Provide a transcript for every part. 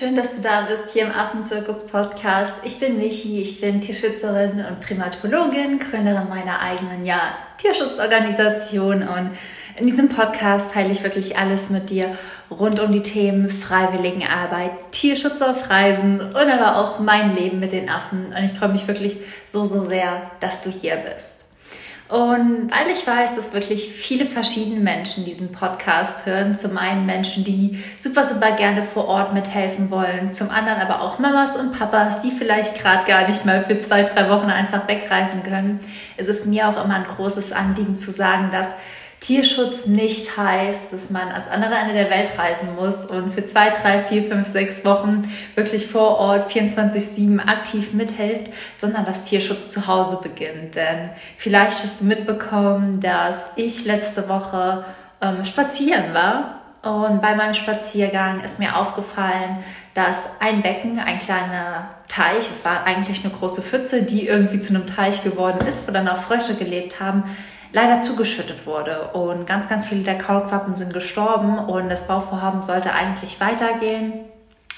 schön, dass du da bist hier im Affenzirkus Podcast. Ich bin Michi, ich bin Tierschützerin und Primatologin, Gründerin meiner eigenen ja, Tierschutzorganisation und in diesem Podcast teile ich wirklich alles mit dir rund um die Themen Freiwilligenarbeit, Tierschutz auf Reisen und aber auch mein Leben mit den Affen. Und ich freue mich wirklich so, so sehr, dass du hier bist. Und weil ich weiß, dass wirklich viele verschiedene Menschen diesen Podcast hören, zum einen Menschen, die super, super gerne vor Ort mithelfen wollen, zum anderen aber auch Mamas und Papas, die vielleicht gerade gar nicht mal für zwei, drei Wochen einfach wegreisen können, ist es mir auch immer ein großes Anliegen zu sagen, dass Tierschutz nicht heißt, dass man ans andere Ende der Welt reisen muss und für zwei, drei, vier, fünf, sechs Wochen wirklich vor Ort 24-7 aktiv mithilft, sondern dass Tierschutz zu Hause beginnt. Denn vielleicht hast du mitbekommen, dass ich letzte Woche ähm, spazieren war und bei meinem Spaziergang ist mir aufgefallen, dass ein Becken, ein kleiner Teich, es war eigentlich eine große Pfütze, die irgendwie zu einem Teich geworden ist, wo dann auch Frösche gelebt haben, leider zugeschüttet wurde. Und ganz, ganz viele der Kaulquappen sind gestorben und das Bauvorhaben sollte eigentlich weitergehen.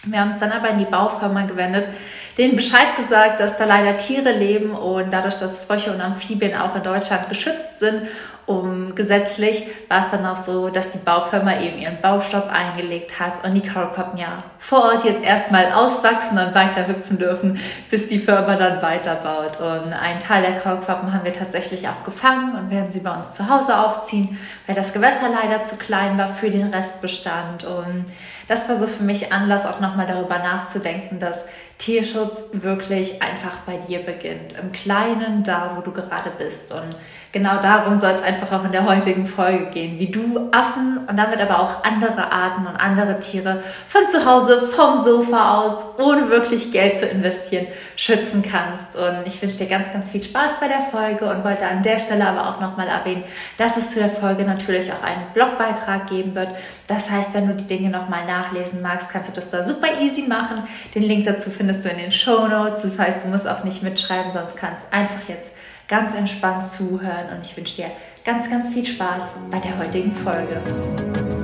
Wir haben uns dann aber in die Baufirma gewendet, denen Bescheid gesagt, dass da leider Tiere leben und dadurch, dass Frösche und Amphibien auch in Deutschland geschützt sind um gesetzlich war es dann auch so, dass die Baufirma eben ihren Baustopp eingelegt hat und die Kaulquappen ja vor Ort jetzt erstmal auswachsen und weiter hüpfen dürfen, bis die Firma dann weiterbaut. Und einen Teil der Kaulquappen haben wir tatsächlich auch gefangen und werden sie bei uns zu Hause aufziehen, weil das Gewässer leider zu klein war für den Restbestand. Und das war so für mich Anlass, auch nochmal darüber nachzudenken, dass Tierschutz wirklich einfach bei dir beginnt. Im Kleinen, da wo du gerade bist. Und genau darum soll es einfach auch in der heutigen Folge gehen, wie du Affen und damit aber auch andere Arten und andere Tiere von zu Hause, vom Sofa aus, ohne wirklich Geld zu investieren, schützen kannst. Und ich wünsche dir ganz, ganz viel Spaß bei der Folge und wollte an der Stelle aber auch nochmal erwähnen, dass es zu der Folge natürlich auch einen Blogbeitrag geben wird. Das heißt, wenn du die Dinge nochmal nachlesen magst, kannst du das da super easy machen. Den Link dazu findest du in den Show Notes. Das heißt, du musst auch nicht mitschreiben, sonst kannst einfach jetzt ganz entspannt zuhören und ich wünsche dir ganz, ganz viel Spaß bei der heutigen Folge.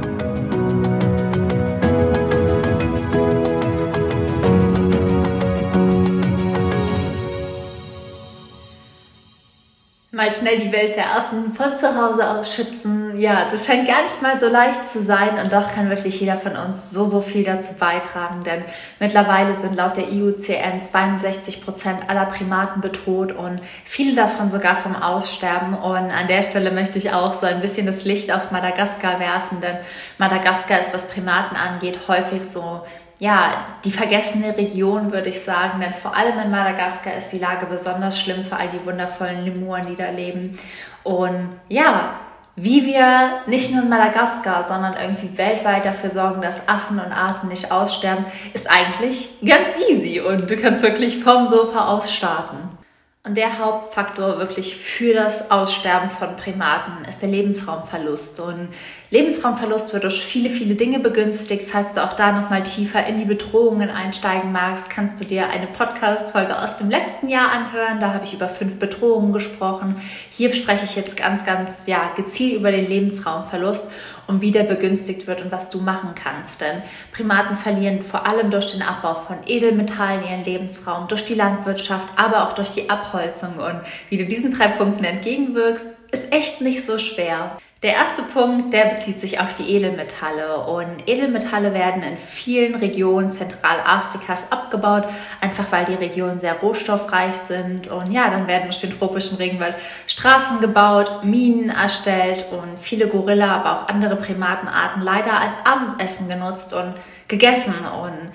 Mal schnell die Welt der Affen von zu Hause aus schützen. Ja, das scheint gar nicht mal so leicht zu sein und doch kann wirklich jeder von uns so, so viel dazu beitragen, denn mittlerweile sind laut der IUCN 62 Prozent aller Primaten bedroht und viele davon sogar vom Aussterben. Und an der Stelle möchte ich auch so ein bisschen das Licht auf Madagaskar werfen, denn Madagaskar ist, was Primaten angeht, häufig so ja, die vergessene Region, würde ich sagen, denn vor allem in Madagaskar ist die Lage besonders schlimm für all die wundervollen Lemuren, die da leben. Und ja, wie wir nicht nur in Madagaskar, sondern irgendwie weltweit dafür sorgen, dass Affen und Arten nicht aussterben, ist eigentlich ganz easy und du kannst wirklich vom Sofa aus starten. Und der Hauptfaktor wirklich für das Aussterben von Primaten ist der Lebensraumverlust. Und Lebensraumverlust wird durch viele, viele Dinge begünstigt. Falls du auch da nochmal tiefer in die Bedrohungen einsteigen magst, kannst du dir eine Podcast-Folge aus dem letzten Jahr anhören. Da habe ich über fünf Bedrohungen gesprochen. Hier spreche ich jetzt ganz, ganz ja, gezielt über den Lebensraumverlust und wie der begünstigt wird und was du machen kannst. Denn Primaten verlieren vor allem durch den Abbau von Edelmetallen ihren Lebensraum, durch die Landwirtschaft, aber auch durch die Abholzung. Und wie du diesen drei Punkten entgegenwirkst, ist echt nicht so schwer. Der erste Punkt, der bezieht sich auf die Edelmetalle. Und Edelmetalle werden in vielen Regionen Zentralafrikas abgebaut, einfach weil die Regionen sehr rohstoffreich sind. Und ja, dann werden durch den tropischen Regenwald Straßen gebaut, Minen erstellt und viele Gorilla, aber auch andere Primatenarten leider als Abendessen genutzt und gegessen. Und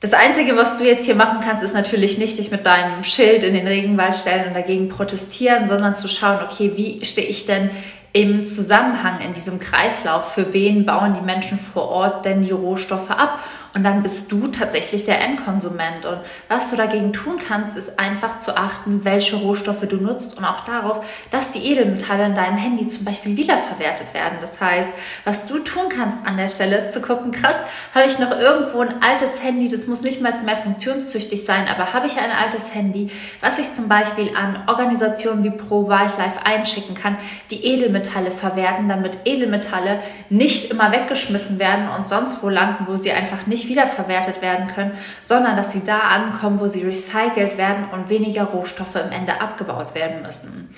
das Einzige, was du jetzt hier machen kannst, ist natürlich nicht dich mit deinem Schild in den Regenwald stellen und dagegen protestieren, sondern zu schauen, okay, wie stehe ich denn im Zusammenhang in diesem Kreislauf, für wen bauen die Menschen vor Ort denn die Rohstoffe ab und dann bist du tatsächlich der Endkonsument. Und was du dagegen tun kannst, ist einfach zu achten, welche Rohstoffe du nutzt und auch darauf, dass die Edelmetalle in deinem Handy zum Beispiel wiederverwertet werden. Das heißt, was du tun kannst an der Stelle ist zu gucken, krass, habe ich noch irgendwo ein altes Handy, das muss nicht mal mehr funktionstüchtig sein, aber habe ich ein altes Handy, was ich zum Beispiel an Organisationen wie Pro Wildlife einschicken kann, die Edelmetalle verwerten, damit Edelmetalle nicht immer weggeschmissen werden und sonst wo landen, wo sie einfach nicht nicht wiederverwertet werden können, sondern dass sie da ankommen, wo sie recycelt werden und weniger Rohstoffe im Ende abgebaut werden müssen.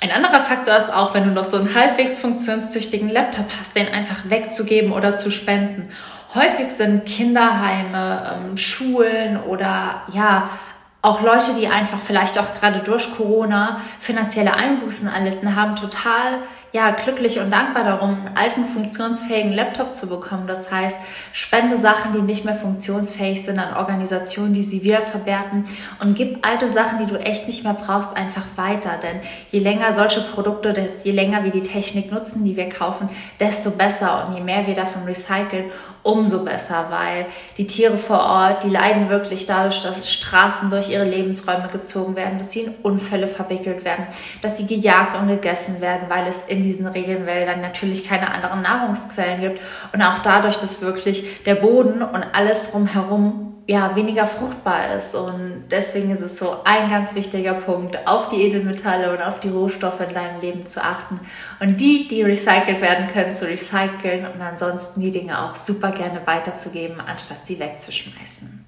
Ein anderer Faktor ist auch, wenn du noch so einen halbwegs funktionstüchtigen Laptop hast, den einfach wegzugeben oder zu spenden. Häufig sind Kinderheime, ähm, Schulen oder ja, auch Leute, die einfach vielleicht auch gerade durch Corona finanzielle Einbußen erlitten haben, total ja, glücklich und dankbar darum, einen alten funktionsfähigen Laptop zu bekommen. Das heißt, spende Sachen, die nicht mehr funktionsfähig sind, an Organisationen, die sie wiederverwerten und gib alte Sachen, die du echt nicht mehr brauchst, einfach weiter. Denn je länger solche Produkte, je länger wir die Technik nutzen, die wir kaufen, desto besser und je mehr wir davon recyceln, umso besser, weil die Tiere vor Ort, die leiden wirklich dadurch, dass Straßen durch ihre Lebensräume gezogen werden, dass sie in Unfälle verwickelt werden, dass sie gejagt und gegessen werden, weil es in diesen Regenwäldern natürlich keine anderen Nahrungsquellen gibt. Und auch dadurch, dass wirklich der Boden und alles drumherum ja, weniger fruchtbar ist. Und deswegen ist es so ein ganz wichtiger Punkt, auf die Edelmetalle und auf die Rohstoffe in deinem Leben zu achten und die, die recycelt werden können, zu recyceln und ansonsten die Dinge auch super gerne weiterzugeben, anstatt sie wegzuschmeißen.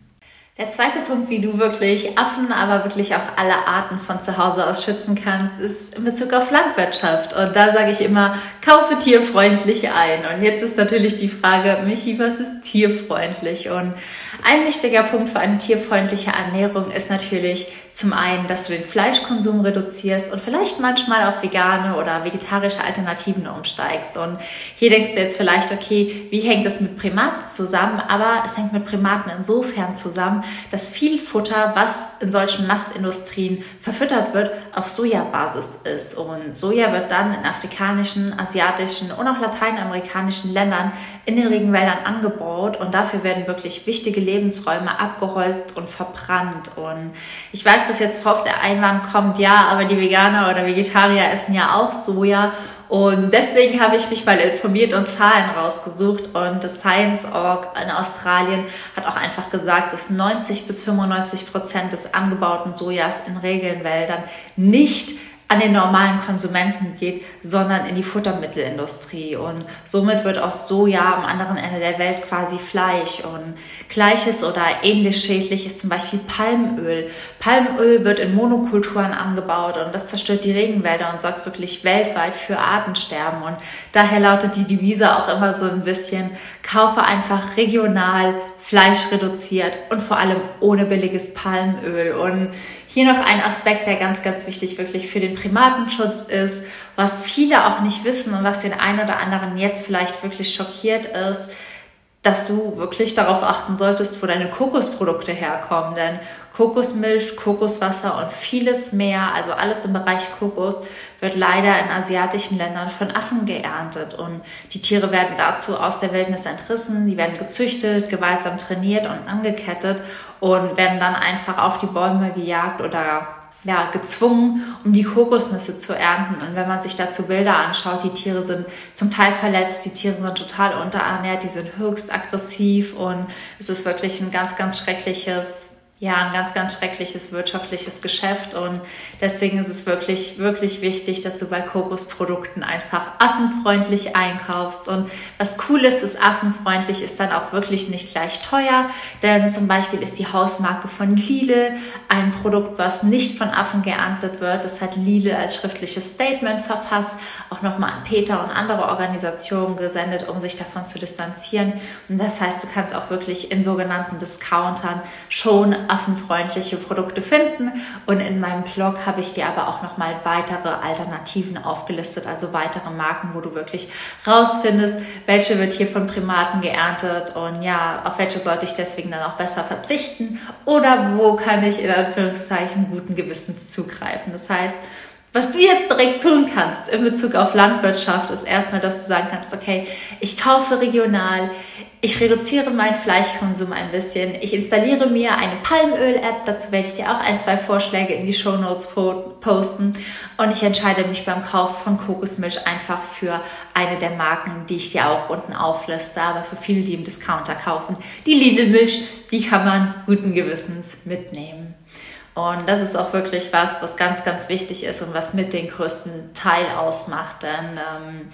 Der zweite Punkt, wie du wirklich Affen, aber wirklich auch alle Arten von zu Hause aus schützen kannst, ist in Bezug auf Landwirtschaft. Und da sage ich immer, kaufe tierfreundlich ein. Und jetzt ist natürlich die Frage, Michi, was ist tierfreundlich? Und ein wichtiger Punkt für eine tierfreundliche Ernährung ist natürlich zum einen, dass du den Fleischkonsum reduzierst und vielleicht manchmal auf vegane oder vegetarische Alternativen umsteigst. Und hier denkst du jetzt vielleicht, okay, wie hängt das mit Primaten zusammen? Aber es hängt mit Primaten insofern zusammen, dass viel Futter, was in solchen Mastindustrien verfüttert wird, auf Sojabasis ist. Und Soja wird dann in afrikanischen, asiatischen und auch lateinamerikanischen Ländern in den Regenwäldern angebaut und dafür werden wirklich wichtige Lebensräume abgeholzt und verbrannt. Und ich weiß, dass jetzt oft der Einwand kommt, ja, aber die Veganer oder Vegetarier essen ja auch Soja. Und deswegen habe ich mich mal informiert und Zahlen rausgesucht. Und das Science Org in Australien hat auch einfach gesagt, dass 90 bis 95 Prozent des angebauten Sojas in Regenwäldern nicht an den normalen Konsumenten geht, sondern in die Futtermittelindustrie. Und somit wird aus Soja am anderen Ende der Welt quasi Fleisch. Und gleiches oder ähnlich schädlich ist zum Beispiel Palmöl. Palmöl wird in Monokulturen angebaut und das zerstört die Regenwälder und sorgt wirklich weltweit für Artensterben. Und daher lautet die Devise auch immer so ein bisschen, kaufe einfach regional Fleisch reduziert und vor allem ohne billiges Palmöl. Und hier noch ein Aspekt, der ganz, ganz wichtig wirklich für den Primatenschutz ist, was viele auch nicht wissen und was den einen oder anderen jetzt vielleicht wirklich schockiert ist, dass du wirklich darauf achten solltest, wo deine Kokosprodukte herkommen. Denn Kokosmilch, Kokoswasser und vieles mehr, also alles im Bereich Kokos, wird leider in asiatischen Ländern von Affen geerntet. Und die Tiere werden dazu aus der Wildnis entrissen, die werden gezüchtet, gewaltsam trainiert und angekettet und werden dann einfach auf die Bäume gejagt oder ja, gezwungen, um die Kokosnüsse zu ernten. Und wenn man sich dazu Bilder anschaut, die Tiere sind zum Teil verletzt, die Tiere sind total unterernährt, die sind höchst aggressiv und es ist wirklich ein ganz, ganz schreckliches ja, ein ganz, ganz schreckliches wirtschaftliches Geschäft und deswegen ist es wirklich, wirklich wichtig, dass du bei Kokosprodukten einfach affenfreundlich einkaufst und was cool ist, ist affenfreundlich, ist dann auch wirklich nicht gleich teuer, denn zum Beispiel ist die Hausmarke von Lidl ein Produkt, was nicht von Affen geerntet wird. Das hat Lidl als schriftliches Statement verfasst, auch nochmal an Peter und andere Organisationen gesendet, um sich davon zu distanzieren und das heißt, du kannst auch wirklich in sogenannten Discountern schon affenfreundliche Produkte finden. Und in meinem Blog habe ich dir aber auch nochmal weitere Alternativen aufgelistet, also weitere Marken, wo du wirklich rausfindest, welche wird hier von Primaten geerntet und ja, auf welche sollte ich deswegen dann auch besser verzichten oder wo kann ich in Anführungszeichen guten Gewissens zugreifen. Das heißt, was du jetzt direkt tun kannst in Bezug auf Landwirtschaft, ist erstmal, dass du sagen kannst, okay, ich kaufe regional, ich reduziere meinen Fleischkonsum ein bisschen, ich installiere mir eine Palmöl-App, dazu werde ich dir auch ein, zwei Vorschläge in die Show Notes posten und ich entscheide mich beim Kauf von Kokosmilch einfach für eine der Marken, die ich dir auch unten aufliste, aber für viele, die im Discounter kaufen, die Lidl-Milch, die kann man guten Gewissens mitnehmen. Und das ist auch wirklich was, was ganz, ganz wichtig ist und was mit den größten Teil ausmacht. Denn ähm,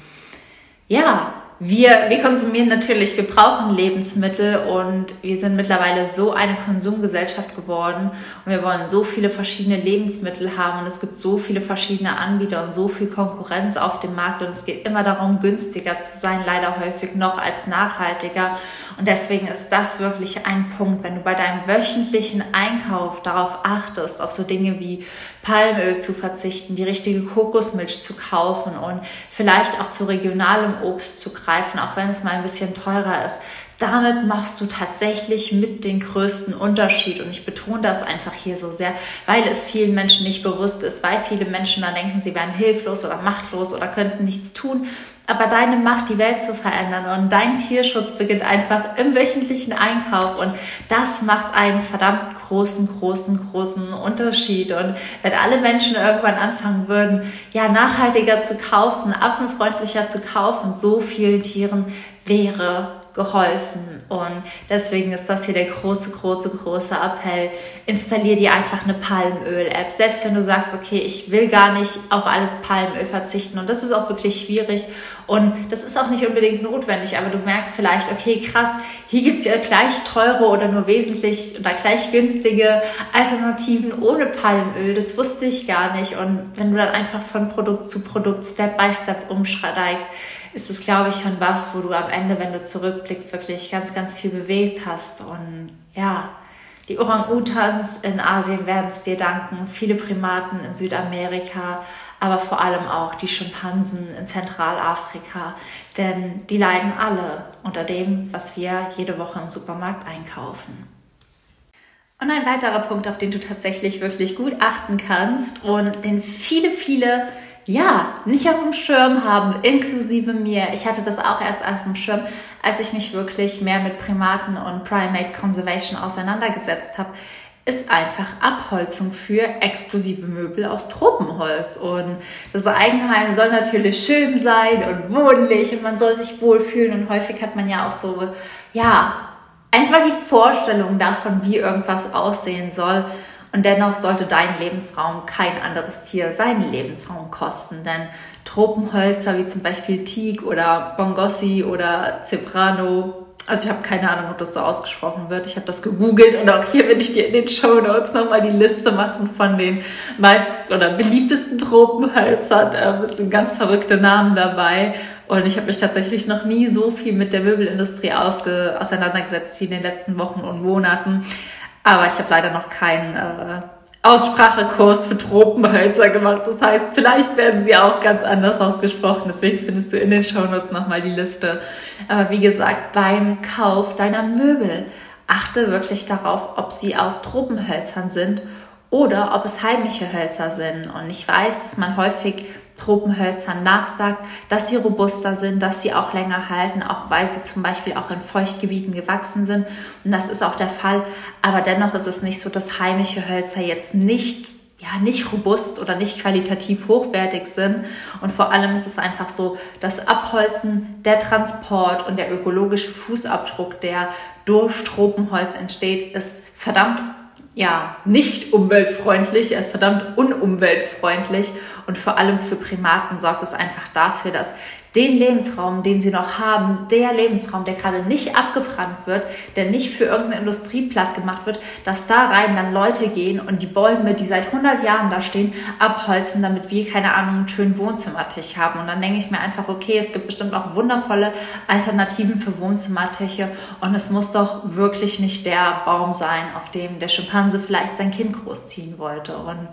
ja, wir, wir konsumieren natürlich, wir brauchen Lebensmittel und wir sind mittlerweile so eine Konsumgesellschaft geworden und wir wollen so viele verschiedene Lebensmittel haben und es gibt so viele verschiedene Anbieter und so viel Konkurrenz auf dem Markt und es geht immer darum, günstiger zu sein, leider häufig noch als nachhaltiger. Und deswegen ist das wirklich ein Punkt, wenn du bei deinem wöchentlichen Einkauf darauf achtest, auf so Dinge wie Palmöl zu verzichten, die richtige Kokosmilch zu kaufen und vielleicht auch zu regionalem Obst zu greifen, auch wenn es mal ein bisschen teurer ist. Damit machst du tatsächlich mit den größten Unterschied. Und ich betone das einfach hier so sehr, weil es vielen Menschen nicht bewusst ist, weil viele Menschen dann denken, sie wären hilflos oder machtlos oder könnten nichts tun aber deine Macht, die Welt zu verändern und dein Tierschutz beginnt einfach im wöchentlichen Einkauf und das macht einen verdammt großen, großen, großen Unterschied. Und wenn alle Menschen irgendwann anfangen würden, ja, nachhaltiger zu kaufen, affenfreundlicher zu kaufen, so vielen Tieren wäre geholfen. Und deswegen ist das hier der große, große, große Appell. Installier dir einfach eine Palmöl-App. Selbst wenn du sagst, okay, ich will gar nicht auf alles Palmöl verzichten. Und das ist auch wirklich schwierig. Und das ist auch nicht unbedingt notwendig. Aber du merkst vielleicht, okay, krass, hier gibt es ja gleich teure oder nur wesentlich oder gleich günstige Alternativen ohne Palmöl. Das wusste ich gar nicht. Und wenn du dann einfach von Produkt zu Produkt, Step by Step umsteigst, ist es, glaube ich, schon was, wo du am Ende, wenn du zurückblickst, wirklich ganz, ganz viel bewegt hast. Und ja, die Orang-Utans in Asien werden es dir danken, viele Primaten in Südamerika, aber vor allem auch die Schimpansen in Zentralafrika, denn die leiden alle unter dem, was wir jede Woche im Supermarkt einkaufen. Und ein weiterer Punkt, auf den du tatsächlich wirklich gut achten kannst und den viele, viele ja, nicht auf dem Schirm haben, inklusive mir. Ich hatte das auch erst auf dem Schirm, als ich mich wirklich mehr mit Primaten und Primate Conservation auseinandergesetzt habe, ist einfach Abholzung für exklusive Möbel aus Tropenholz. Und das Eigenheim soll natürlich schön sein und wohnlich und man soll sich wohlfühlen. Und häufig hat man ja auch so, ja, einfach die Vorstellung davon, wie irgendwas aussehen soll. Und dennoch sollte dein Lebensraum kein anderes Tier seinen Lebensraum kosten, denn Tropenhölzer wie zum Beispiel Teak oder Bongossi oder Zebrano, also ich habe keine Ahnung, ob das so ausgesprochen wird. Ich habe das gegoogelt und auch hier werde ich dir in den Show Notes nochmal die Liste machen von den meist oder beliebtesten Tropenhölzern. Es sind ganz verrückte Namen dabei. Und ich habe mich tatsächlich noch nie so viel mit der Möbelindustrie auseinandergesetzt wie in den letzten Wochen und Monaten. Aber ich habe leider noch keinen äh, Aussprachekurs für Tropenhölzer gemacht. Das heißt, vielleicht werden sie auch ganz anders ausgesprochen. Deswegen findest du in den Shownotes nochmal die Liste. Aber wie gesagt, beim Kauf deiner Möbel achte wirklich darauf, ob sie aus Tropenhölzern sind oder ob es heimische Hölzer sind. Und ich weiß, dass man häufig Tropenhölzern nachsagt, dass sie robuster sind, dass sie auch länger halten, auch weil sie zum Beispiel auch in Feuchtgebieten gewachsen sind. Und das ist auch der Fall. Aber dennoch ist es nicht so, dass heimische Hölzer jetzt nicht ja, nicht robust oder nicht qualitativ hochwertig sind. Und vor allem ist es einfach so, das Abholzen, der Transport und der ökologische Fußabdruck, der durch Tropenholz entsteht, ist verdammt ja, nicht umweltfreundlich, er ist verdammt unumweltfreundlich und vor allem für Primaten sorgt es einfach dafür, dass den Lebensraum, den sie noch haben, der Lebensraum, der gerade nicht abgebrannt wird, der nicht für irgendeine Industrie platt gemacht wird, dass da rein dann Leute gehen und die Bäume, die seit 100 Jahren da stehen, abholzen, damit wir, keine Ahnung, einen schönen Wohnzimmertisch haben. Und dann denke ich mir einfach, okay, es gibt bestimmt auch wundervolle Alternativen für Wohnzimmertische und es muss doch wirklich nicht der Baum sein, auf dem der Schimpanse vielleicht sein Kind großziehen wollte. Und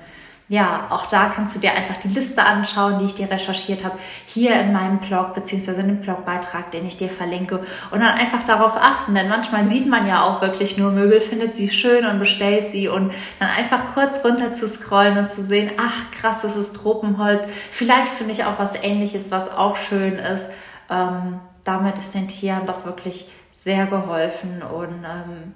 ja, auch da kannst du dir einfach die Liste anschauen, die ich dir recherchiert habe, hier in meinem Blog beziehungsweise in dem Blogbeitrag, den ich dir verlinke und dann einfach darauf achten, denn manchmal sieht man ja auch wirklich nur Möbel, findet sie schön und bestellt sie und dann einfach kurz runter zu scrollen und zu sehen, ach krass, das ist Tropenholz, vielleicht finde ich auch was ähnliches, was auch schön ist. Ähm, damit ist den Tieren doch wirklich sehr geholfen und ähm,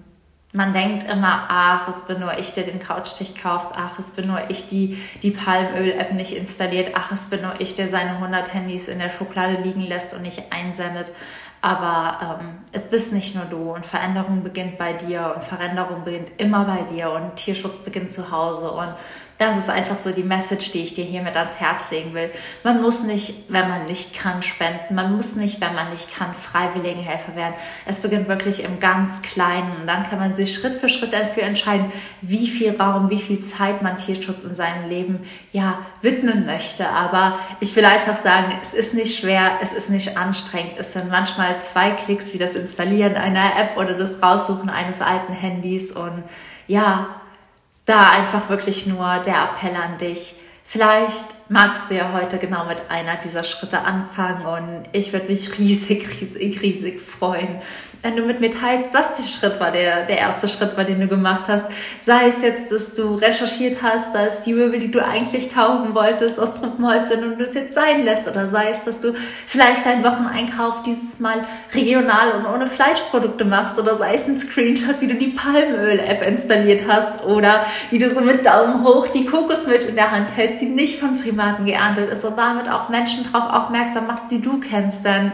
man denkt immer, ach, es bin nur ich, der den Couchtisch kauft, ach, es bin nur ich, die die Palmöl-App nicht installiert, ach, es bin nur ich, der seine 100 Handys in der Schublade liegen lässt und nicht einsendet. Aber ähm, es bist nicht nur du und Veränderung beginnt bei dir und Veränderung beginnt immer bei dir und Tierschutz beginnt zu Hause und das ist einfach so die Message, die ich dir hiermit ans Herz legen will. Man muss nicht, wenn man nicht kann, spenden. Man muss nicht, wenn man nicht kann, Freiwilligenhelfer werden. Es beginnt wirklich im ganz Kleinen. Und dann kann man sich Schritt für Schritt dafür entscheiden, wie viel Raum, wie viel Zeit man Tierschutz in seinem Leben, ja, widmen möchte. Aber ich will einfach sagen, es ist nicht schwer, es ist nicht anstrengend. Es sind manchmal zwei Klicks wie das Installieren einer App oder das Raussuchen eines alten Handys und ja, da einfach wirklich nur der Appell an dich. Vielleicht magst du ja heute genau mit einer dieser Schritte anfangen und ich würde mich riesig, riesig, riesig freuen, wenn du mit mir teilst, was der Schritt war, der, der erste Schritt war, den du gemacht hast. Sei es jetzt, dass du recherchiert hast, dass die Möbel, die du eigentlich kaufen wolltest, aus Truppenholz sind und du es jetzt sein lässt. Oder sei es, dass du vielleicht deinen Wocheneinkauf dieses Mal regional und ohne Fleischprodukte machst. Oder sei es ein Screenshot, wie du die Palmöl-App installiert hast. Oder wie du so mit Daumen hoch die Kokosmilch in der Hand hältst, die nicht von Primaten geerntet ist und damit auch Menschen darauf aufmerksam machst, die du kennst. Denn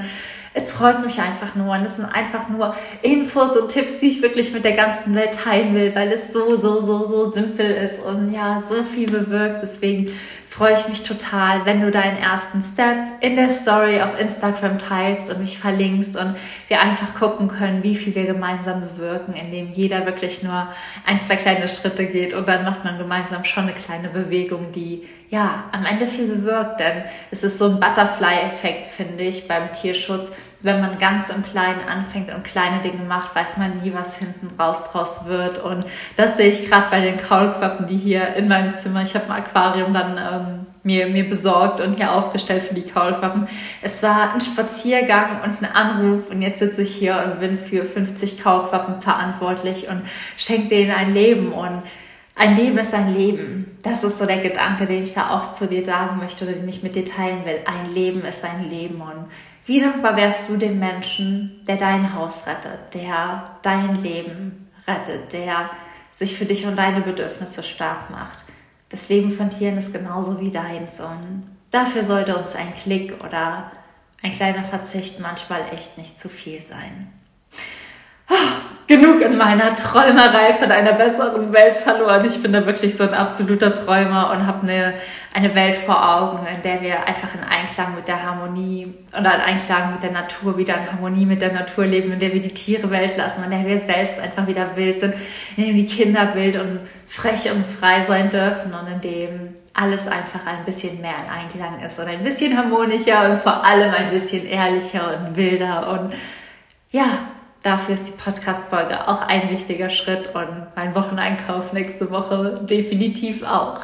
es freut mich einfach nur und es sind einfach nur Infos und Tipps, die ich wirklich mit der ganzen Welt teilen will, weil es so, so, so, so simpel ist und ja, so viel bewirkt. Deswegen freue ich mich total, wenn du deinen ersten Step in der Story auf Instagram teilst und mich verlinkst und wir einfach gucken können, wie viel wir gemeinsam bewirken, indem jeder wirklich nur ein, zwei kleine Schritte geht und dann macht man gemeinsam schon eine kleine Bewegung, die ja, am Ende viel bewirkt, denn es ist so ein Butterfly-Effekt, finde ich, beim Tierschutz. Wenn man ganz im Kleinen anfängt und kleine Dinge macht, weiß man nie, was hinten raus draus wird. Und das sehe ich gerade bei den Kaulquappen, die hier in meinem Zimmer, ich habe ein Aquarium dann ähm, mir, mir besorgt und hier aufgestellt für die Kaulquappen. Es war ein Spaziergang und ein Anruf und jetzt sitze ich hier und bin für 50 Kaulquappen verantwortlich und schenke denen ein Leben und ein Leben ist ein Leben. Das ist so der Gedanke, den ich da auch zu dir sagen möchte oder den ich mit dir teilen will. Ein Leben ist ein Leben. Und wie dankbar wärst du dem Menschen, der dein Haus rettet, der dein Leben rettet, der sich für dich und deine Bedürfnisse stark macht. Das Leben von Tieren ist genauso wie deins. Und dafür sollte uns ein Klick oder ein kleiner Verzicht manchmal echt nicht zu viel sein genug in meiner Träumerei von einer besseren Welt verloren. Ich bin da wirklich so ein absoluter Träumer und habe eine, eine Welt vor Augen, in der wir einfach in Einklang mit der Harmonie oder in Einklang mit der Natur wieder in Harmonie mit der Natur leben, in der wir die Tiere Welt lassen, in der wir selbst einfach wieder wild sind, in dem die Kinder wild und frech und frei sein dürfen und in dem alles einfach ein bisschen mehr in Einklang ist und ein bisschen harmonischer und vor allem ein bisschen ehrlicher und wilder und ja, dafür ist die Podcast-Folge auch ein wichtiger Schritt und mein Wocheneinkauf nächste Woche definitiv auch.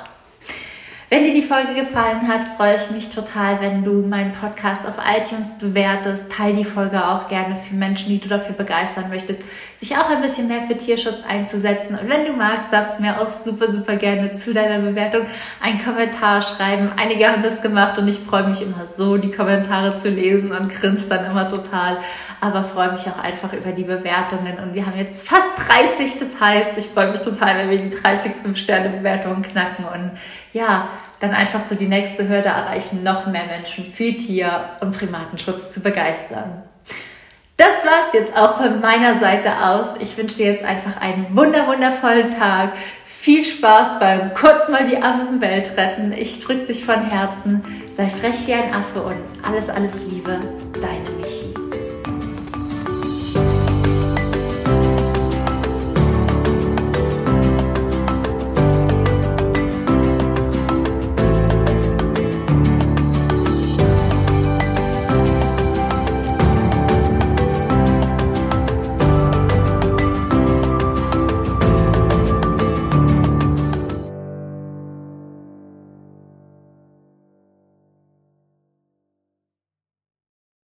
Wenn dir die Folge gefallen hat, freue ich mich total, wenn du meinen Podcast auf iTunes bewertest. Teil die Folge auch gerne für Menschen, die du dafür begeistern möchtest, sich auch ein bisschen mehr für Tierschutz einzusetzen. Und wenn du magst, darfst du mir auch super, super gerne zu deiner Bewertung einen Kommentar schreiben. Einige haben das gemacht und ich freue mich immer so, die Kommentare zu lesen und grinst dann immer total. Aber freue mich auch einfach über die Bewertungen. Und wir haben jetzt fast 30, das heißt, ich freue mich total, wenn wir die 30 5-Sterne-Bewertungen knacken. Und ja, dann einfach so die nächste Hürde erreichen, noch mehr Menschen für Tier- und Primatenschutz zu begeistern. Das war's jetzt auch von meiner Seite aus. Ich wünsche dir jetzt einfach einen wunder wundervollen Tag. Viel Spaß beim kurz mal die Affenwelt retten. Ich drücke dich von Herzen. Sei frech wie ein Affe und alles, alles Liebe. Deine